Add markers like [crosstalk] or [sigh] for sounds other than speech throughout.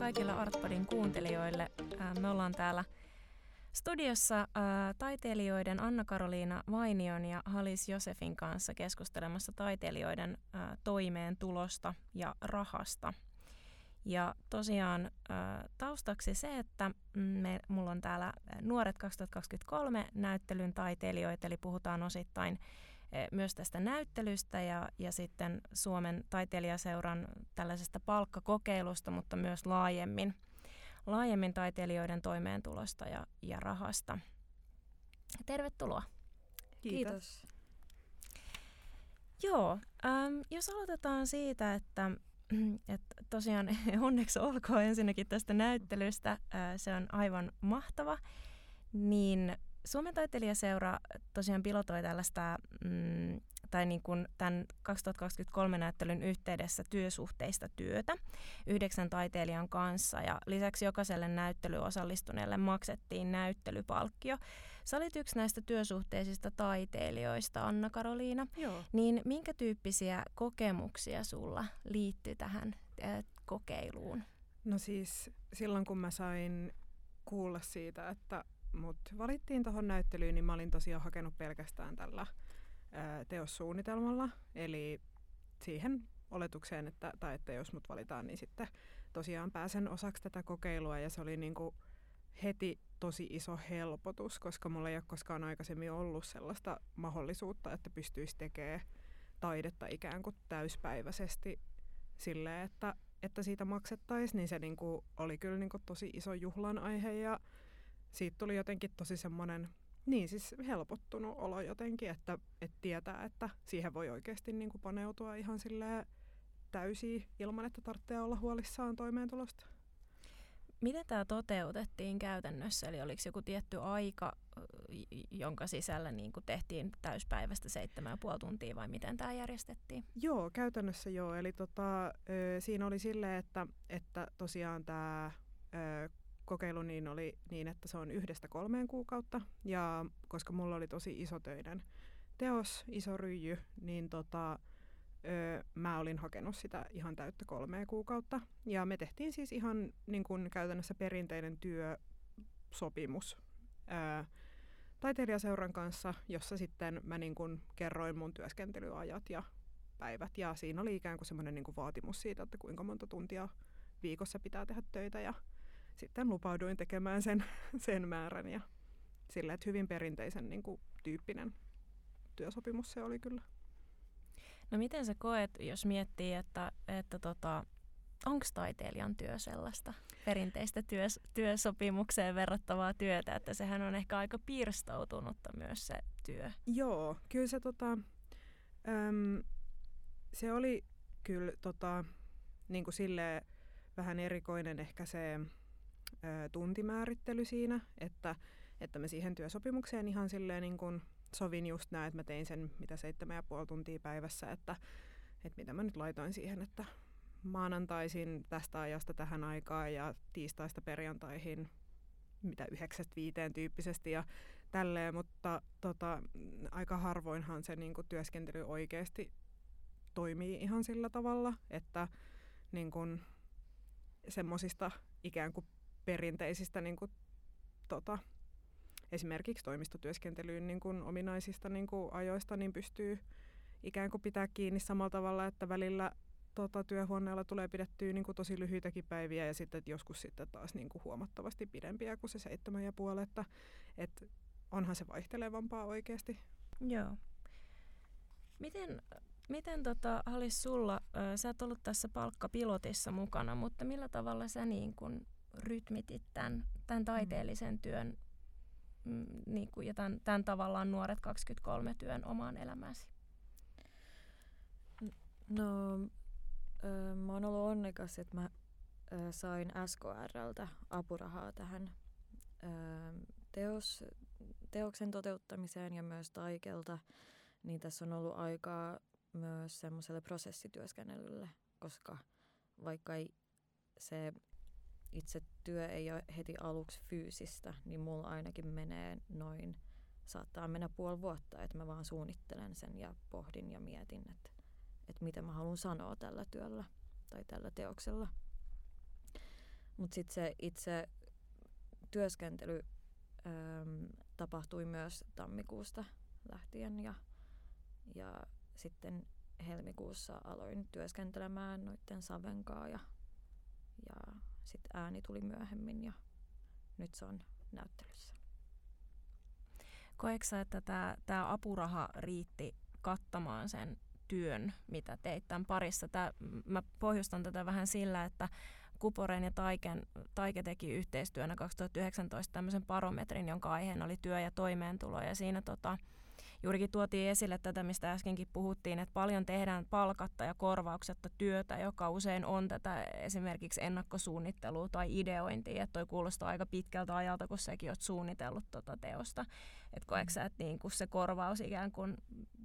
kaikille Artpodin kuuntelijoille. Me ollaan täällä studiossa taiteilijoiden Anna-Karoliina Vainion ja Halis Josefin kanssa keskustelemassa taiteilijoiden toimeentulosta ja rahasta. Ja tosiaan taustaksi se, että me, mulla on täällä Nuoret 2023 näyttelyn taiteilijoita, eli puhutaan osittain myös tästä näyttelystä ja, ja sitten Suomen taiteilijaseuran tällaisesta palkkakokeilusta, mutta myös laajemmin, laajemmin taiteilijoiden toimeentulosta ja, ja rahasta. Tervetuloa. Kiitos. Kiitos. Joo, ähm, jos aloitetaan siitä, että [clears throat] että tosiaan [laughs] onneksi olkoon ensinnäkin tästä näyttelystä, se on aivan mahtava, niin Suomen taiteilijaseura tosiaan pilotoi tällaista, mm, tai niin kuin tämän 2023 näyttelyn yhteydessä työsuhteista työtä yhdeksän taiteilijan kanssa. Ja lisäksi jokaiselle näyttelyyn osallistuneelle maksettiin näyttelypalkkio. Sä olit yksi näistä työsuhteisista taiteilijoista, Anna-Karoliina. Joo. Niin minkä tyyppisiä kokemuksia sulla liittyy tähän äh, kokeiluun? No siis silloin kun mä sain kuulla siitä, että mut valittiin tuohon näyttelyyn, niin mä olin tosiaan hakenut pelkästään tällä ää, teossuunnitelmalla. Eli siihen oletukseen, että, tai että jos mut valitaan, niin sitten tosiaan pääsen osaksi tätä kokeilua. Ja se oli niinku heti tosi iso helpotus, koska mulla ei ole koskaan aikaisemmin ollut sellaista mahdollisuutta, että pystyisi tekemään taidetta ikään kuin täyspäiväisesti silleen, että, että siitä maksettaisiin, niin se niinku oli kyllä niinku tosi iso juhlan aihe ja siitä tuli jotenkin tosi semmoinen, niin siis helpottunut olo jotenkin, että, että tietää, että siihen voi oikeasti niin kuin paneutua ihan silleen täysin ilman, että tarvitsee olla huolissaan toimeentulosta. Miten tämä toteutettiin käytännössä? Eli oliko joku tietty aika, jonka sisällä niin kuin tehtiin täyspäivästä 7,5 tuntia vai miten tämä järjestettiin? Joo, käytännössä joo. Eli tota, siinä oli silleen, että, että tosiaan tämä kokeilu niin oli niin, että se on yhdestä kolmeen kuukautta. Ja koska mulla oli tosi iso töiden teos, iso ryijy, niin tota, ö, mä olin hakenut sitä ihan täyttä kolmea kuukautta. Ja me tehtiin siis ihan niin kuin käytännössä perinteinen työsopimus ö, taiteilijaseuran kanssa, jossa sitten mä niin kuin kerroin mun työskentelyajat ja päivät. Ja siinä oli ikään kuin semmoinen niin vaatimus siitä, että kuinka monta tuntia viikossa pitää tehdä töitä ja sitten lupauduin tekemään sen, [laughs] sen määrän ja sillä, että hyvin perinteisen niin kuin, tyyppinen työsopimus se oli kyllä. No miten sä koet, jos miettii, että, että tota, onko taiteilijan työ sellaista perinteistä työs, työsopimukseen verrattavaa työtä, että sehän on ehkä aika pirstoutunutta myös se työ? Joo, kyllä se, tota, äm, se oli kyllä tota, niin kuin silleen vähän erikoinen ehkä se tuntimäärittely siinä, että, että mä siihen työsopimukseen ihan silleen niin kuin sovin just näin, että mä tein sen mitä seitsemän ja puoli tuntia päivässä, että, että mitä mä nyt laitoin siihen, että maanantaisin tästä ajasta tähän aikaan ja tiistaista perjantaihin mitä yhdeksästä viiteen tyyppisesti ja tälleen, mutta tota, aika harvoinhan se niin kuin, työskentely oikeasti toimii ihan sillä tavalla, että niin semmoisista ikään kuin perinteisistä niin kuin, tota, esimerkiksi toimistotyöskentelyyn niin kuin ominaisista niin kuin ajoista niin pystyy ikään kuin pitää kiinni samalla tavalla, että välillä tota, työhuoneella tulee pidettyä niin kuin tosi lyhyitäkin päiviä ja sitten joskus sitten taas niin kuin huomattavasti pidempiä kuin se seitsemän ja puoli, että et onhan se vaihtelevampaa oikeasti. Joo. Miten, miten tota, Halis sulla, sä et ollut tässä palkkapilotissa mukana, mutta millä tavalla sä niin kun rytmitit tämän, tämän taiteellisen työn mm, niin kuin, ja tämän, tämän tavallaan nuoret 23 työn omaan elämääsi? No, ö, mä oon ollut onnekas, että mä sain SKRltä apurahaa tähän teos, teoksen toteuttamiseen ja myös Taikelta, niin tässä on ollut aikaa myös semmoiselle prosessityöskennelylle, koska vaikka ei se itse työ ei ole heti aluksi fyysistä, niin mulla ainakin menee noin, saattaa mennä puoli vuotta, että mä vaan suunnittelen sen ja pohdin ja mietin, että, että mitä mä haluan sanoa tällä työllä tai tällä teoksella. Mutta sitten se itse työskentely äm, tapahtui myös tammikuusta lähtien ja, ja sitten helmikuussa aloin työskentelemään noiden Savenkaa ja, ja sitten ääni tuli myöhemmin ja nyt se on näyttelyssä. Koetko että tämä apuraha riitti kattamaan sen työn, mitä teit tämän parissa? Tää, mä pohjustan tätä vähän sillä, että Kuporen ja Taiken, Taike teki yhteistyönä 2019 tämmöisen parometrin, jonka aiheena oli työ ja toimeentulo. Ja siinä tota, juurikin tuotiin esille tätä, mistä äskenkin puhuttiin, että paljon tehdään palkatta ja korvauksetta työtä, joka usein on tätä esimerkiksi ennakkosuunnittelua tai ideointia. Että toi kuulostaa aika pitkältä ajalta, kun säkin oot suunnitellut tuota teosta. Että koetko sä, että niin kuin se korvaus ikään kuin,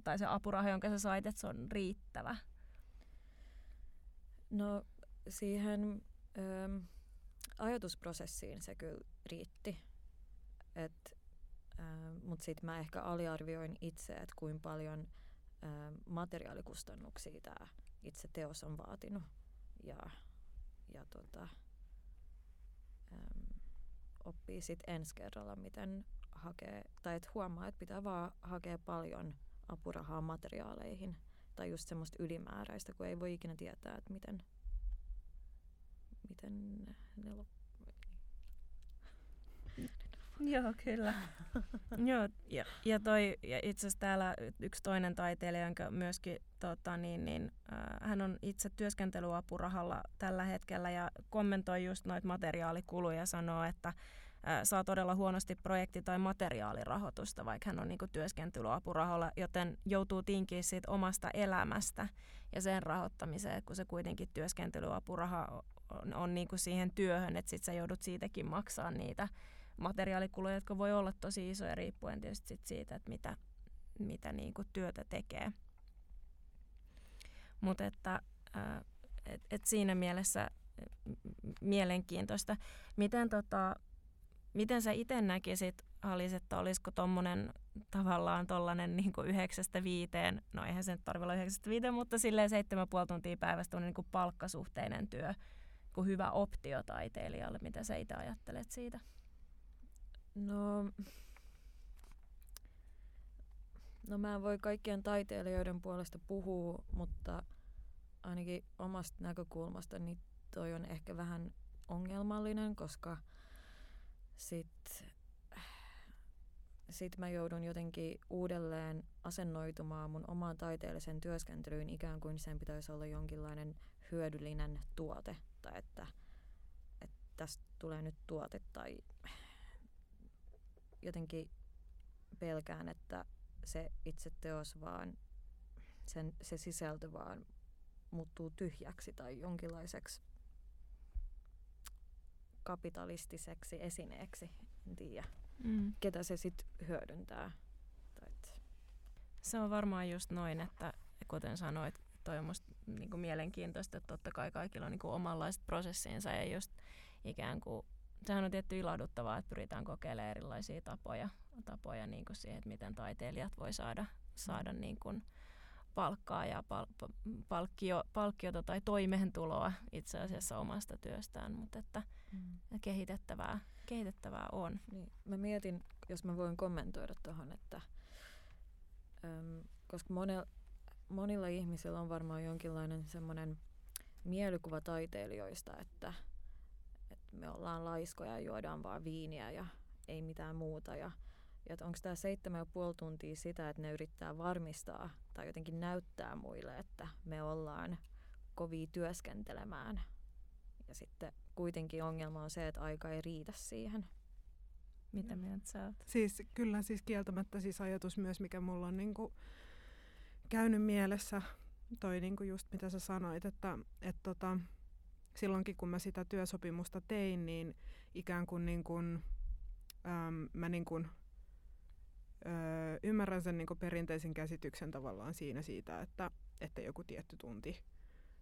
tai se apuraha, jonka sä sait, että se on riittävä? No siihen ö, ajatusprosessiin se kyllä riitti. Et mutta sitten mä ehkä aliarvioin itse, että kuinka paljon ä, materiaalikustannuksia tämä itse teos on vaatinut. Ja, ja tota, ä, oppii sitten ensi kerralla, miten hakee, tai että huomaa, että pitää vaan hakea paljon apurahaa materiaaleihin tai just semmoista ylimääräistä, kun ei voi ikinä tietää, että miten, miten ne loppuu [laughs] Joo, kyllä. [laughs] Joo, ja, ja, toi, ja itse asiassa täällä yksi toinen taiteilija, jonka myöskin tota, niin, niin, äh, hän on itse työskentelyapurahalla tällä hetkellä ja kommentoi just noita materiaalikuluja ja sanoo, että äh, saa todella huonosti projekti- tai materiaalirahoitusta, vaikka hän on niin työskentelyapurahalla, joten joutuu tinkiä siitä omasta elämästä ja sen rahoittamiseen, kun se kuitenkin työskentelyapuraha on, on niin siihen työhön, että sitten sä joudut siitäkin maksaa niitä materiaalikuluja, jotka voi olla tosi isoja riippuen tietysti sit siitä, että mitä, mitä niin kuin työtä tekee. Mutta että et, et siinä mielessä mielenkiintoista. Miten, tota, miten sä itse näkisit, Halis, että olisiko tuommoinen tavallaan tuollainen niin yhdeksästä viiteen, no eihän se nyt tarvitse olla yhdeksästä viiteen, mutta silleen seitsemän puoli tuntia päivästä niin kuin palkkasuhteinen työ, kuin hyvä optio taiteilijalle. Mitä sä itse ajattelet siitä? No, no mä en voi kaikkien taiteilijoiden puolesta puhua, mutta ainakin omasta näkökulmasta niin toi on ehkä vähän ongelmallinen, koska sit, sit mä joudun jotenkin uudelleen asennoitumaan mun omaan taiteellisen työskentelyyn ikään kuin sen pitäisi olla jonkinlainen hyödyllinen tuote tai että, että tästä tulee nyt tuote tai jotenkin pelkään, että se itse teos vaan, sen, se sisältö vaan muuttuu tyhjäksi tai jonkinlaiseksi kapitalistiseksi esineeksi. En tiedä, mm. ketä se sitten hyödyntää. Se on varmaan just noin, että kuten sanoit, toi on musta niinku mielenkiintoista, että totta kai kaikilla on niinku omanlaiset prosessinsa ja just ikään kuin sehän on tietty ilahduttavaa, että pyritään kokeilemaan erilaisia tapoja, tapoja niin kuin siihen, että miten taiteilijat voi saada, saada mm. niin kuin palkkaa ja pal- palkkio, palkkiota tai toimeentuloa itse asiassa omasta työstään, mutta että mm. kehitettävää, kehitettävää on. Niin, mä mietin, jos mä voin kommentoida tuohon, että äm, koska monella, monilla ihmisillä on varmaan jonkinlainen semmoinen mielikuva taiteilijoista, että – me ollaan laiskoja ja juodaan vaan viiniä ja ei mitään muuta. Ja, ja onko tämä seitsemän ja puoli tuntia sitä, että ne yrittää varmistaa tai jotenkin näyttää muille, että me ollaan kovia työskentelemään. Ja sitten kuitenkin ongelma on se, että aika ei riitä siihen. Mitä mieltä sä oot? Siis kyllä siis kieltämättä siis ajatus myös, mikä mulla on niinku käynyt mielessä, toi niinku just mitä sä sanoit, että et tota, silloinkin kun mä sitä työsopimusta tein, niin ikään kuin, niin kuin äm, mä niin kuin, ö, ymmärrän sen niin kuin perinteisen käsityksen tavallaan siinä siitä, että, että joku tietty tunti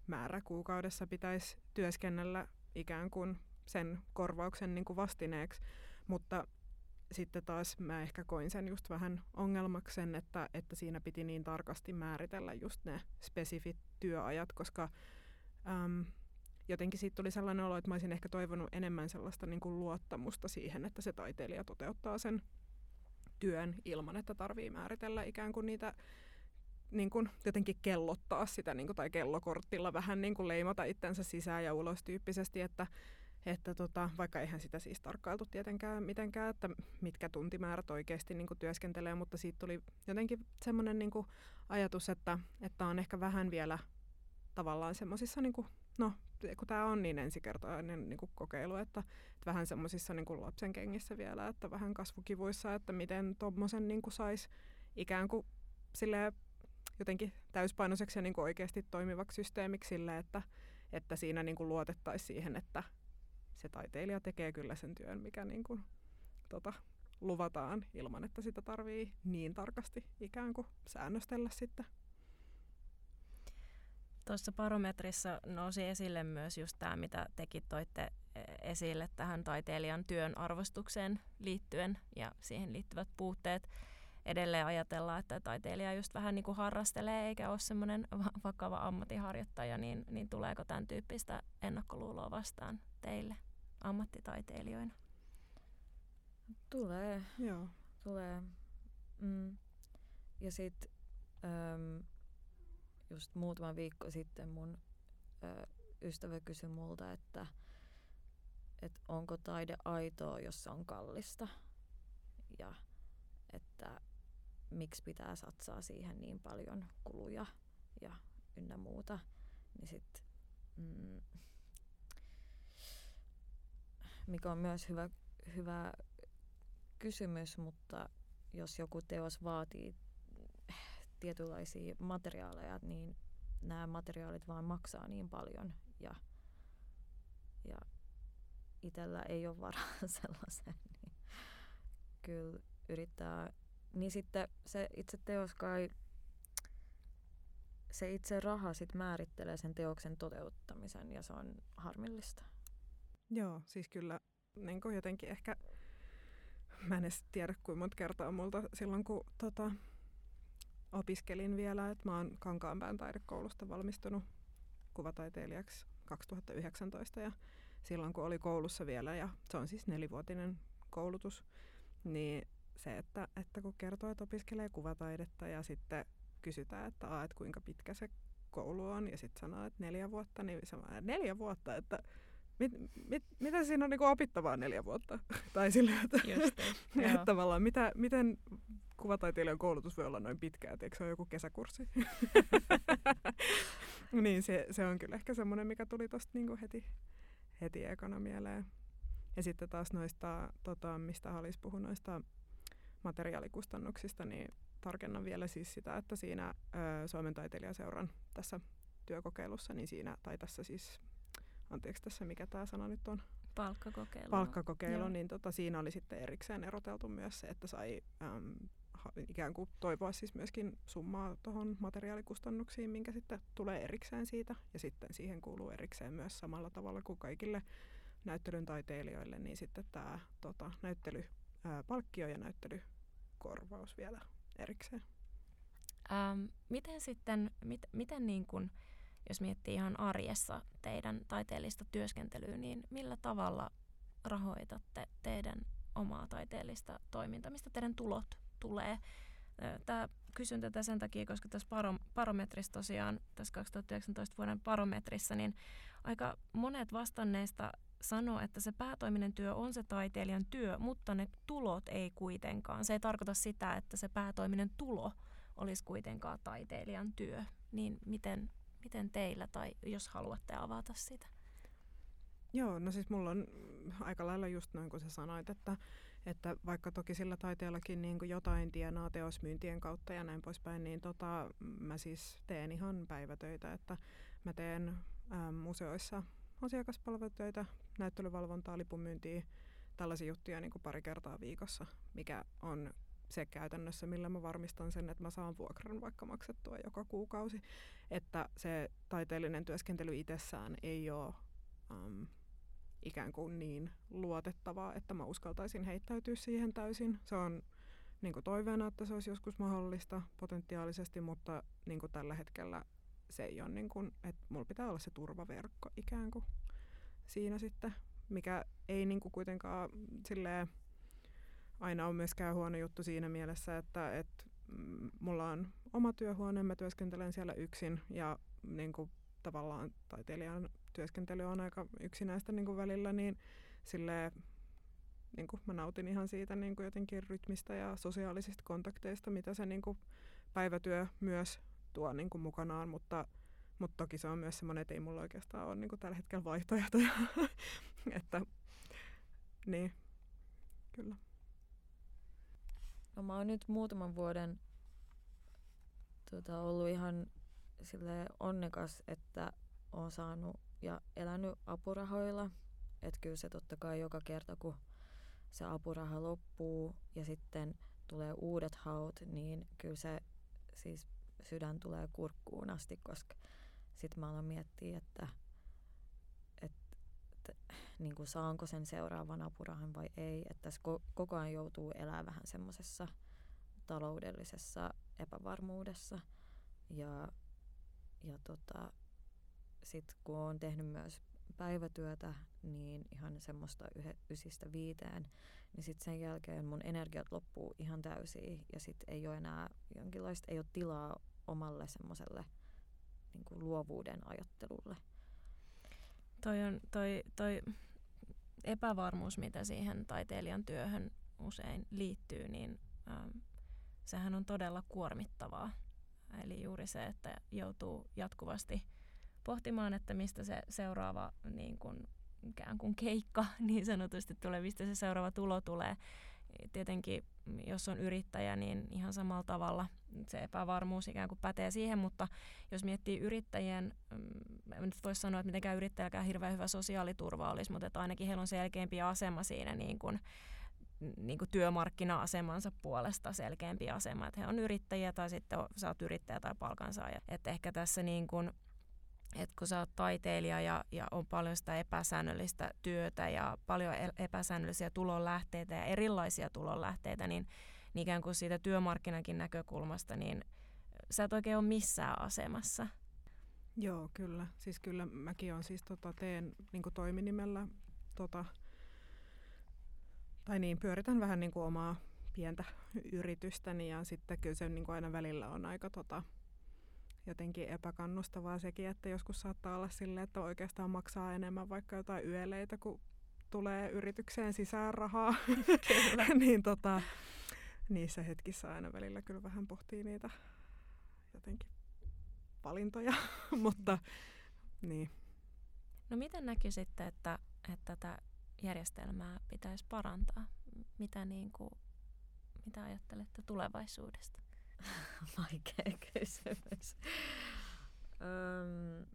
määrä kuukaudessa pitäisi työskennellä ikään kuin sen korvauksen niin kuin vastineeksi, mutta sitten taas mä ehkä koin sen just vähän ongelmaksi sen, että, että siinä piti niin tarkasti määritellä just ne spesifit työajat, koska äm, jotenkin siitä tuli sellainen olo, että mä olisin ehkä toivonut enemmän sellaista niin kuin luottamusta siihen, että se taiteilija toteuttaa sen työn ilman, että tarvii määritellä ikään kuin niitä niin kuin jotenkin kellottaa sitä niin kuin, tai kellokorttilla vähän niin kuin leimata itsensä sisään ja ulos tyyppisesti, että, että tota, vaikka eihän sitä siis tarkkailtu tietenkään mitenkään, että mitkä tuntimäärät oikeasti niin kuin työskentelee, mutta siitä tuli jotenkin semmoinen niin ajatus, että, että on ehkä vähän vielä tavallaan semmoisissa, niin no kun tämä on niin ensikertainen niin kuin kokeilu, että, että vähän semmoisissa niin lapsen kengissä vielä, että vähän kasvukivuissa, että miten tuommoisen niin saisi ikään kuin silleen jotenkin täyspainoiseksi ja niin kuin oikeasti toimivaksi systeemiksi sille, että, että siinä niin kuin luotettaisiin siihen, että se taiteilija tekee kyllä sen työn, mikä niin kuin, tota, luvataan ilman, että sitä tarvii niin tarkasti ikään kuin säännöstellä sitten. Tuossa barometrissa nousi esille myös just tämä, mitä tekin toitte e, esille tähän taiteilijan työn arvostukseen liittyen ja siihen liittyvät puutteet edelleen ajatellaan, että taiteilija just vähän niin kuin harrastelee eikä ole semmoinen [laughs] vakava ammattiharjoittaja, niin, niin tuleeko tämän tyyppistä ennakkoluuloa vastaan teille ammattitaiteilijoina? Tulee. Joo. Tulee. Mm. Ja sitten just muutama viikko sitten mun ö, ystävä kysyi multa, että et onko taide aitoa, jos se on kallista. Ja että miksi pitää satsaa siihen niin paljon kuluja ja ynnä muuta, niin sit, mm, mikä on myös hyvä, hyvä kysymys, mutta jos joku teos vaatii tietynlaisia materiaaleja, niin nämä materiaalit vaan maksaa niin paljon ja, ja itsellä ei ole varaa [laughs] sellaiseen, niin kyllä yrittää niin sitten se itse teos kai, se itse raha sit määrittelee sen teoksen toteuttamisen ja se on harmillista. Joo, siis kyllä niin jotenkin ehkä, mä en edes tiedä kuinka monta kertaa multa silloin kun tota, opiskelin vielä, että mä oon Kankaanpään taidekoulusta valmistunut kuvataiteilijaksi 2019 ja silloin kun oli koulussa vielä ja se on siis nelivuotinen koulutus, niin se, että, että kun kertoo, että opiskelee kuvataidetta ja sitten kysytään, että, a, että kuinka pitkä se koulu on ja sitten sanoo, että neljä vuotta, niin se on neljä vuotta, että mit, mit, mitä siinä on niin opittavaa neljä vuotta? [laughs] tai sille, että, Just [laughs] että tavallaan mitä, miten kuvataiteilijan koulutus voi olla noin pitkää, eikö se on joku kesäkurssi? [laughs] niin se, se on kyllä ehkä semmoinen, mikä tuli tuosta niin heti, heti ekana mieleen. Ja sitten taas noista, tota, mistä Halis puhui, noista materiaalikustannuksista, niin tarkennan vielä siis sitä, että siinä ö, Suomen taiteilijaseuran tässä työkokeilussa, niin siinä, tai tässä siis, anteeksi tässä mikä tämä sana nyt on? Palkkakokeilu. Palkkakokeilu, Joo. niin tota, siinä oli sitten erikseen eroteltu myös se, että sai äm, ikään kuin toivoa siis myöskin summaa tuohon materiaalikustannuksiin, minkä sitten tulee erikseen siitä. Ja sitten siihen kuuluu erikseen myös samalla tavalla kuin kaikille näyttelyn taiteilijoille, niin sitten tämä tota, näyttelypalkkio ja näyttely korvaus vielä erikseen. Ähm, miten sitten, mit, miten niin kun, jos miettii ihan arjessa teidän taiteellista työskentelyä, niin millä tavalla rahoitatte teidän omaa taiteellista toimintaa, mistä teidän tulot tulee? Tämä kysyn tätä sen takia, koska tässä barometrissa tosiaan, tässä 2019 vuoden barometrissa, niin aika monet vastanneista sanoo, että se päätoiminen työ on se taiteilijan työ, mutta ne tulot ei kuitenkaan. Se ei tarkoita sitä, että se päätoiminen tulo olisi kuitenkaan taiteilijan työ. Niin miten, miten teillä, tai jos haluatte avata sitä? Joo, no siis mulla on aika lailla just noin kuin sä sanoit, että, että vaikka toki sillä taiteellakin niin kuin jotain tienaa teosmyyntien kautta ja näin poispäin, niin tota, mä siis teen ihan päivätöitä, että mä teen ä, museoissa asiakaspalvelutöitä, näyttelyvalvontaa, lipunmyyntiä, tällaisia juttuja niin kuin pari kertaa viikossa, mikä on se käytännössä, millä mä varmistan sen, että mä saan vuokran vaikka maksettua joka kuukausi. Että se taiteellinen työskentely itsessään ei ole ikään kuin niin luotettavaa, että mä uskaltaisin heittäytyä siihen täysin. Se on niin kuin toiveena, että se olisi joskus mahdollista potentiaalisesti, mutta niin kuin tällä hetkellä se ei ole niin kuin, että mulla pitää olla se turvaverkko ikään kuin siinä sitten, mikä ei niin kuin kuitenkaan silleen, aina on myöskään huono juttu siinä mielessä, että, että mulla on oma työhuone, mä työskentelen siellä yksin ja niin kuin tavallaan taiteilijan työskentely on aika yksinäistä niin kuin välillä, niin silleen, niin kuin mä nautin ihan siitä niin kuin jotenkin rytmistä ja sosiaalisista kontakteista, mitä se niin kuin päivätyö myös tuo niin kuin mukanaan, mutta, mutta toki se on myös semmoinen, että ei mulla oikeastaan ole niin kuin tällä hetkellä vaihtoehtoja. [laughs] että, niin, kyllä. No mä oon nyt muutaman vuoden tota, ollut ihan sille onnekas, että on saanut ja elänyt apurahoilla. Että kyllä se totta kai joka kerta, kun se apuraha loppuu ja sitten tulee uudet haut, niin kyllä se siis sydän tulee kurkkuun asti, koska sitten mä alan miettiä, että, että, että niin kuin saanko sen seuraavan apurahan vai ei. Että tässä koko ajan joutuu elämään vähän semmoisessa taloudellisessa epävarmuudessa. Ja, ja tota, sitten kun olen tehnyt myös päivätyötä, niin ihan semmoista yhe, ysistä viiteen, niin sitten sen jälkeen mun energiat loppuu ihan täysin ja sitten ei ole enää jonkinlaista, ei ole tilaa omalle semmoiselle niin luovuuden ajattelulle. Toi, on, toi, toi epävarmuus, mitä siihen taiteilijan työhön usein liittyy, niin ähm, sehän on todella kuormittavaa. Eli juuri se, että joutuu jatkuvasti pohtimaan, että mistä se seuraava niin kuin, ikään kuin keikka [laughs] niin sanotusti tulee, mistä se seuraava tulo tulee. Tietenkin, jos on yrittäjä, niin ihan samalla tavalla se epävarmuus ikään kuin pätee siihen, mutta jos miettii yrittäjien, mm, en nyt voisi sanoa, että mitenkään yrittäjälläkään hirveän hyvä sosiaaliturva olisi, mutta että ainakin heillä on selkeämpi asema siinä niin kuin, niin kuin työmarkkina-asemansa puolesta selkeämpi asema, että he on yrittäjiä tai sitten sä oot yrittäjä tai palkansaaja. Että ehkä tässä niin kuin, että kun sä oot taiteilija ja, ja on paljon sitä epäsäännöllistä työtä ja paljon epäsäännöllisiä tulonlähteitä ja erilaisia tulonlähteitä, niin, niin ikään kuin siitä työmarkkinakin näkökulmasta, niin sä et oikein ole missään asemassa. Joo, kyllä. Siis kyllä mäkin on siis tota, teen niin toiminimellä tota, tai niin, pyöritän vähän niin kuin omaa pientä yritystäni ja sitten kyllä se niin kuin aina välillä on aika tota, jotenkin epäkannustavaa sekin, että joskus saattaa olla sille, että oikeastaan maksaa enemmän vaikka jotain yöleitä, kun tulee yritykseen sisään rahaa. [laughs] [laughs] niin tota, niissä hetkissä aina välillä kyllä vähän pohtii niitä jotenkin valintoja, [laughs] mutta niin. No miten näkisitte, että, että tätä järjestelmää pitäisi parantaa? Mitä, niin kuin, mitä ajattelette tulevaisuudesta? [laughs] Vaikea kysymys. Öm,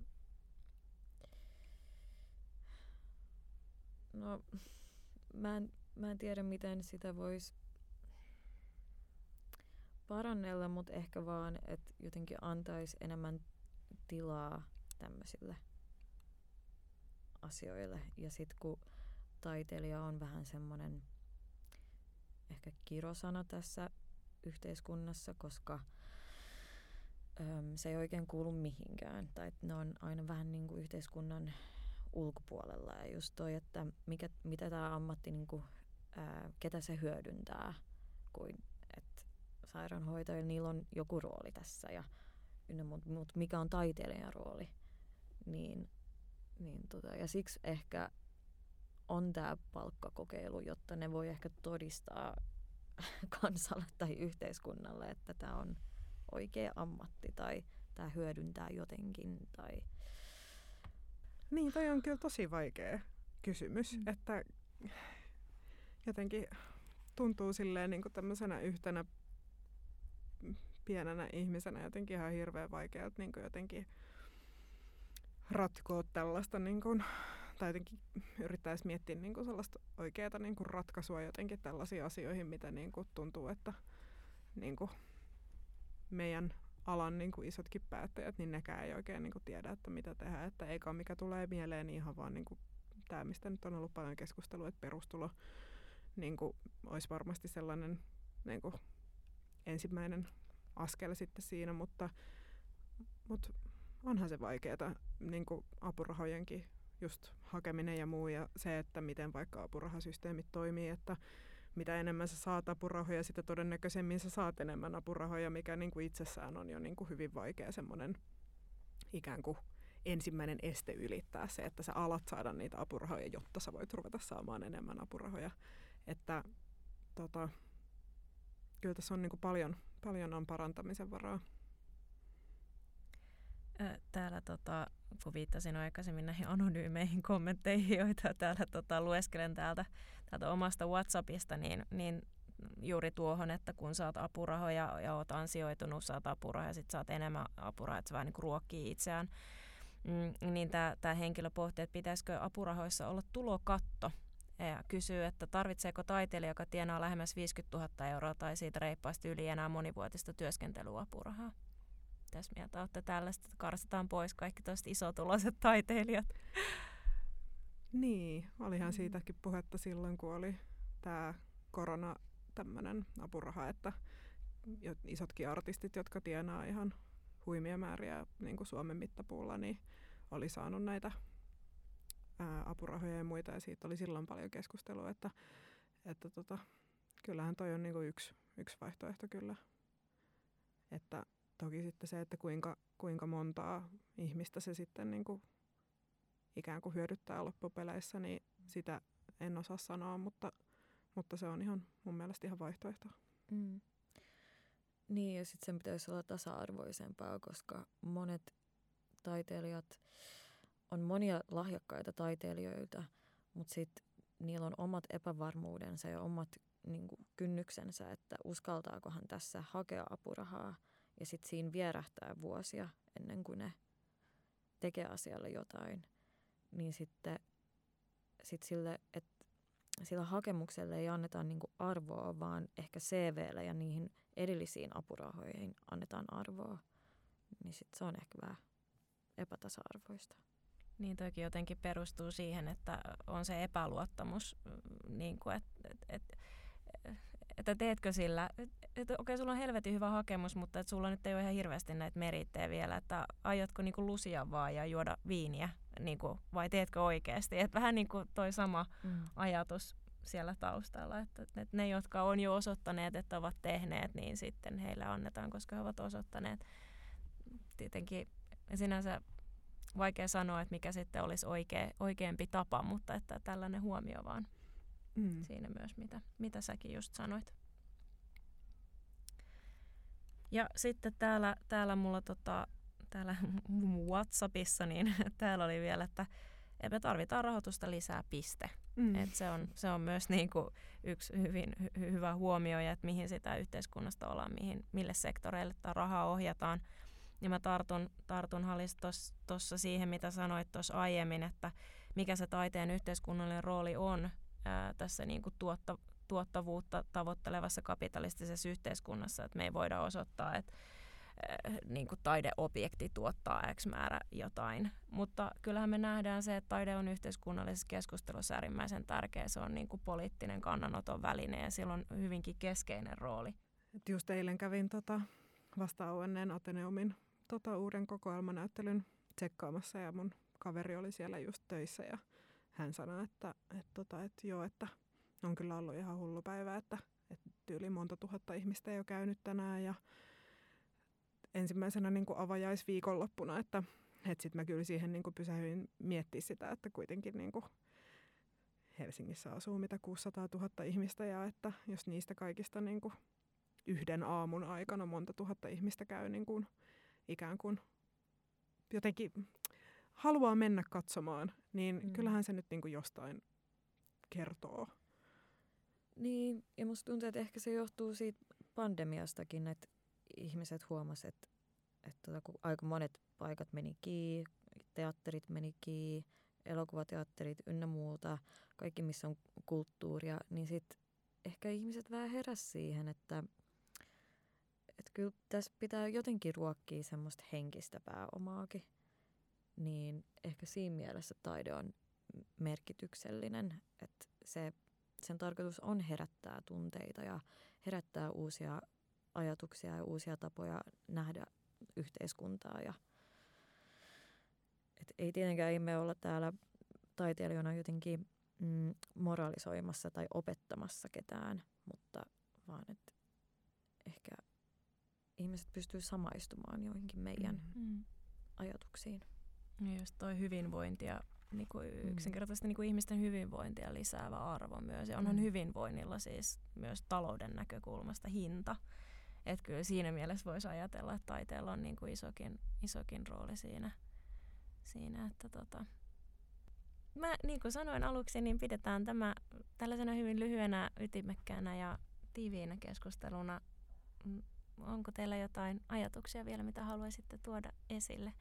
no, mä en, mä en tiedä, miten sitä voisi parannella, mutta ehkä vaan, että jotenkin antaisi enemmän tilaa tämmöisille asioille. Ja sitten kun taiteilija on vähän semmoinen ehkä kirosana tässä yhteiskunnassa, koska äm, se ei oikein kuulu mihinkään. Tai ne on aina vähän niin kuin yhteiskunnan ulkopuolella. Ja just toi, että mikä, mitä tämä ammatti, niin kuin, ää, ketä se hyödyntää, kuin että sairaanhoitajilla niillä on joku rooli tässä. Ja, mutta mut mikä on taiteilijan rooli. Niin, niin tota, ja siksi ehkä on tämä palkkakokeilu, jotta ne voi ehkä todistaa [laughs] kansalle tai yhteiskunnalle, että tämä on oikea ammatti tai tämä hyödyntää jotenkin. Tai... Niin, toi on kyllä tosi vaikea kysymys, mm. että jotenkin tuntuu silleen niin kuin tämmöisenä yhtenä pienenä ihmisenä jotenkin ihan hirveän vaikea niin jotenkin ratkoa tällaista niin kuin tai jotenkin yrittäisi miettiä niin kuin sellaista oikeaa niin kuin ratkaisua jotenkin tällaisiin asioihin, mitä niin kuin tuntuu, että niin kuin meidän alan niin kuin isotkin päättäjät, niin nekään ei oikein niin kuin tiedä, että mitä tehdään. Että eikä mikä tulee mieleen, niin ihan vaan niin kuin tämä, mistä nyt on ollut paljon keskustelua, että perustulo niin kuin olisi varmasti sellainen niin kuin ensimmäinen askel sitten siinä, mutta, mutta onhan se vaikeaa niin apurahojenkin just hakeminen ja muu ja se, että miten vaikka apurahasysteemit toimii, että mitä enemmän sä saat apurahoja, sitä todennäköisemmin sä saat enemmän apurahoja, mikä niin kuin itsessään on jo niin kuin hyvin vaikea semmoinen ikään kuin ensimmäinen este ylittää se, että sä alat saada niitä apurahoja, jotta sä voit ruveta saamaan enemmän apurahoja. Että tota, kyllä tässä on niin kuin paljon, paljon on parantamisen varaa. Täällä tota, kun viittasin aikaisemmin näihin anonyymeihin kommentteihin, joita täällä tota, lueskelen täältä, täältä omasta WhatsAppista, niin, niin juuri tuohon, että kun saat apurahoja ja oot ansioitunut, saat apurahoja ja sitten saat enemmän apurahoja, että se vähän niin ruokkii itseään, mm, niin tämä henkilö pohtii, että pitäisikö apurahoissa olla tulokatto, ja kysyy, että tarvitseeko taiteilija, joka tienaa lähemmäs 50 000 euroa tai siitä reippaasti yli enää monivuotista työskentelyapurahaa? Mitäs mieltä olette tällaista, että karsitaan pois kaikki tuosta isotuloiset [laughs] taiteilijat? Niin, olihan mm. siitäkin puhetta silloin, kun oli tämä korona tämmöinen apuraha, että isotkin artistit, jotka tienaa ihan huimia määriä niin kuin Suomen mittapuulla, niin oli saanut näitä ää, apurahoja ja muita, ja siitä oli silloin paljon keskustelua, että, että tota, kyllähän toi on niin kuin yksi, yksi vaihtoehto kyllä. Että toki sitten se, että kuinka, kuinka montaa ihmistä se sitten niin kuin ikään kuin hyödyttää loppupeleissä, niin sitä en osaa sanoa, mutta, mutta se on ihan mun mielestä ihan vaihtoehto. Mm. Niin, ja sitten sen pitäisi olla tasa-arvoisempaa, koska monet taiteilijat, on monia lahjakkaita taiteilijoita, mutta sitten niillä on omat epävarmuudensa ja omat niin kuin, kynnyksensä, että uskaltaakohan tässä hakea apurahaa – ja sitten siinä vierähtää vuosia ennen kuin ne tekee asialle jotain, niin sitten sit sille, että sillä hakemukselle ei anneta niinku arvoa, vaan ehkä CVlle ja niihin edellisiin apurahoihin annetaan arvoa, niin sitten se on ehkä vähän epätasa-arvoista. Niin toki jotenkin perustuu siihen, että on se epäluottamus, niin kuin, että et, et, että teetkö sillä, että okei, sulla on helvetin hyvä hakemus, mutta että sulla nyt ei ole ihan hirveästi näitä merittejä vielä, että aiotko niinku lusia vaan ja juoda viiniä, niinku, vai teetkö oikeasti? Että vähän niin kuin toi sama mm. ajatus siellä taustalla, että, että ne, jotka on jo osoittaneet, että ovat tehneet, niin sitten heille annetaan, koska he ovat osoittaneet. Tietenkin sinänsä vaikea sanoa, että mikä sitten olisi oikea, oikeampi tapa, mutta että tällainen huomio vaan mm. siinä myös, mitä, mitä säkin just sanoit. Ja sitten täällä, täällä mulla tota, täällä Whatsappissa, niin [laughs] täällä oli vielä, että me tarvitaan rahoitusta lisää piste. Mm. Et se, on, se on myös niinku yksi hyvin hy- hyvä huomio, ja että mihin sitä yhteiskunnasta ollaan, mihin, mille sektoreille tämä rahaa ohjataan. Ja mä tartun, tartun Halis tuossa siihen, mitä sanoit tuossa aiemmin, että mikä se taiteen yhteiskunnallinen rooli on ää, tässä niinku tuotta, tuottavuutta tavoittelevassa kapitalistisessa yhteiskunnassa, että me ei voida osoittaa, että äh, niin kuin taideobjekti tuottaa X määrä jotain. Mutta kyllähän me nähdään se, että taide on yhteiskunnallisessa keskustelussa äärimmäisen tärkeä. Se on niin kuin poliittinen kannanoton väline ja sillä on hyvinkin keskeinen rooli. Et just eilen kävin tota, vasta auenneen Ateneumin tota, uuden kokoelmanäyttelyn tsekkaamassa ja mun kaveri oli siellä just töissä ja hän sanoi, että, että, tota, että joo, että on kyllä ollut ihan hullu päivä, että, että tyyli monta tuhatta ihmistä ole käynyt tänään ja ensimmäisenä niin kuin avajaisviikonloppuna, että, että sitten mä kyllä siihen niin kuin pysähyin miettiä sitä, että kuitenkin niin kuin Helsingissä asuu mitä 600 000 ihmistä ja että jos niistä kaikista niin kuin yhden aamun aikana monta tuhatta ihmistä käy niin kuin ikään kuin jotenkin haluaa mennä katsomaan, niin mm. kyllähän se nyt niin kuin jostain kertoo. Niin, ja musta tuntuu, että ehkä se johtuu siitä pandemiastakin, että ihmiset huomasivat, että, että tota, kun aika monet paikat meni kiinni, teatterit meni kiinni, elokuvateatterit ynnä muuta, kaikki missä on kulttuuria, niin sitten ehkä ihmiset vähän heräs siihen, että, että kyllä tässä pitää jotenkin ruokkia semmoista henkistä pääomaakin. Niin ehkä siinä mielessä taide on merkityksellinen, että se sen tarkoitus on herättää tunteita ja herättää uusia ajatuksia ja uusia tapoja nähdä yhteiskuntaa ja et ei tietenkään ei me olla täällä taiteilijana jotenkin mm, moralisoimassa tai opettamassa ketään, mutta vaan että ehkä ihmiset pystyy samaistumaan joihinkin meidän mm. ajatuksiin. Ja just toi hyvinvointi ja niin kuin mm. yksinkertaisesti niin kuin ihmisten hyvinvointia lisäävä arvo myös. Ja onhan mm. hyvinvoinnilla siis myös talouden näkökulmasta hinta. Että kyllä siinä mielessä voisi ajatella, että taiteella on niin kuin isokin, isokin rooli siinä, siinä että tota, mä, niin kuin sanoin aluksi, niin pidetään tämä tällaisena hyvin lyhyenä, ytimekkäänä ja tiiviinä keskusteluna. Onko teillä jotain ajatuksia vielä, mitä haluaisitte tuoda esille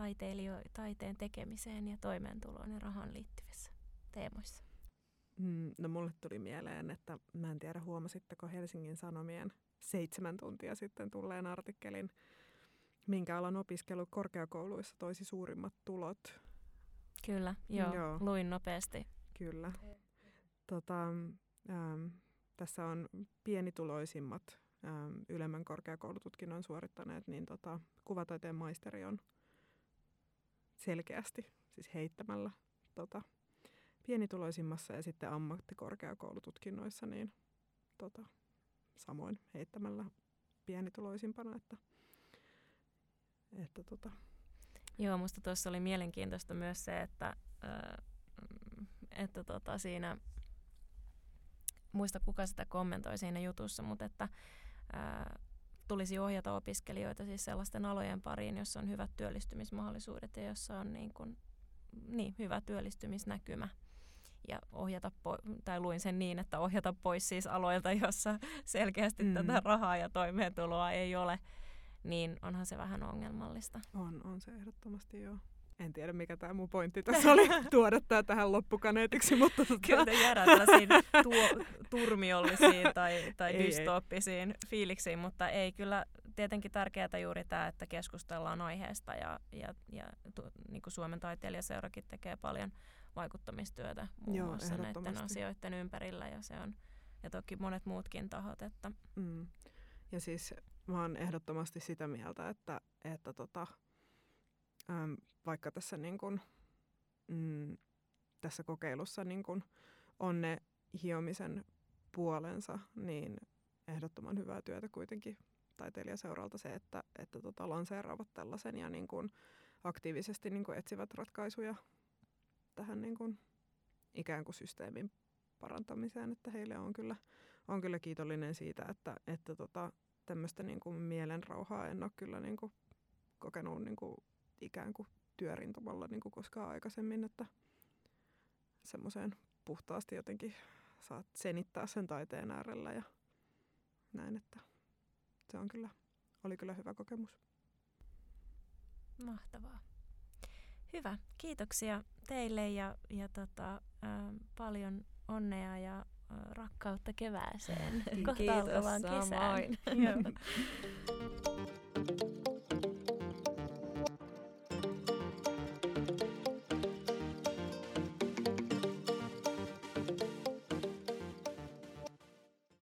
taiteilio- taiteen tekemiseen ja toimeentuloon ja rahan liittyvissä teemoissa? Mm, no mulle tuli mieleen, että mä en tiedä huomasitteko Helsingin Sanomien seitsemän tuntia sitten tulleen artikkelin, minkä alan opiskelu korkeakouluissa toisi suurimmat tulot Kyllä, joo, joo. luin nopeasti. Kyllä. Tota, ähm, tässä on pienituloisimmat ähm, ylemmän korkeakoulututkinnon suorittaneet, niin tota, kuvataiteen maisteri on selkeästi, siis heittämällä tota, pienituloisimmassa ja sitten ammattikorkeakoulututkinnoissa, niin tota, samoin heittämällä pienituloisimpana, että, että tota, Joo, musta tuossa oli mielenkiintoista myös se, että, että tota siinä, muista kuka sitä kommentoi siinä jutussa, mutta että ää, tulisi ohjata opiskelijoita siis sellaisten alojen pariin, jossa on hyvät työllistymismahdollisuudet ja jossa on niin kuin, niin, hyvä työllistymisnäkymä. Ja ohjata po- tai luin sen niin, että ohjata pois siis aloilta, jossa selkeästi mm. tätä rahaa ja toimeentuloa ei ole niin onhan se vähän ongelmallista. On, on se ehdottomasti joo. En tiedä, mikä tämä mun pointti tässä oli [laughs] tuoda tämä tähän loppukaneetiksi, mutta... Tota... Kyllä te jäädään tällaisiin tuo, turmiollisiin tai, [laughs] tai ei, dystooppisiin ei. fiiliksiin, mutta ei kyllä tietenkin tärkeää juuri tämä, että keskustellaan aiheesta ja, ja, ja tu, niin kuin Suomen taiteilijaseurakin tekee paljon vaikuttamistyötä muun Joo, muassa näiden asioiden ympärillä ja se on, ja toki monet muutkin tahot. Että... Mm. Ja siis mä oon ehdottomasti sitä mieltä, että, että tota, äm, vaikka tässä, niin kun, mm, tässä kokeilussa niin kun on ne hiomisen puolensa, niin ehdottoman hyvää työtä kuitenkin taiteilijaseuralta se, että, että tota, lanseeraavat tällaisen ja niin kun aktiivisesti niin kun etsivät ratkaisuja tähän niin kun ikään kuin systeemin parantamiseen, että heille on kyllä, on kyllä kiitollinen siitä, että, että tota, tämmöistä niin mielenrauhaa en ole kyllä niin kokenut niin ikään kuin työrintamalla niin kuin koskaan aikaisemmin, että semmoiseen puhtaasti jotenkin saat senittää sen taiteen äärellä ja näin, että se on kyllä, oli kyllä hyvä kokemus. Mahtavaa. Hyvä. Kiitoksia teille ja, ja tota, ä, paljon onnea ja rakkautta kevääseen. [laughs] Kohta Kiitos, alkavaan kesään. [laughs]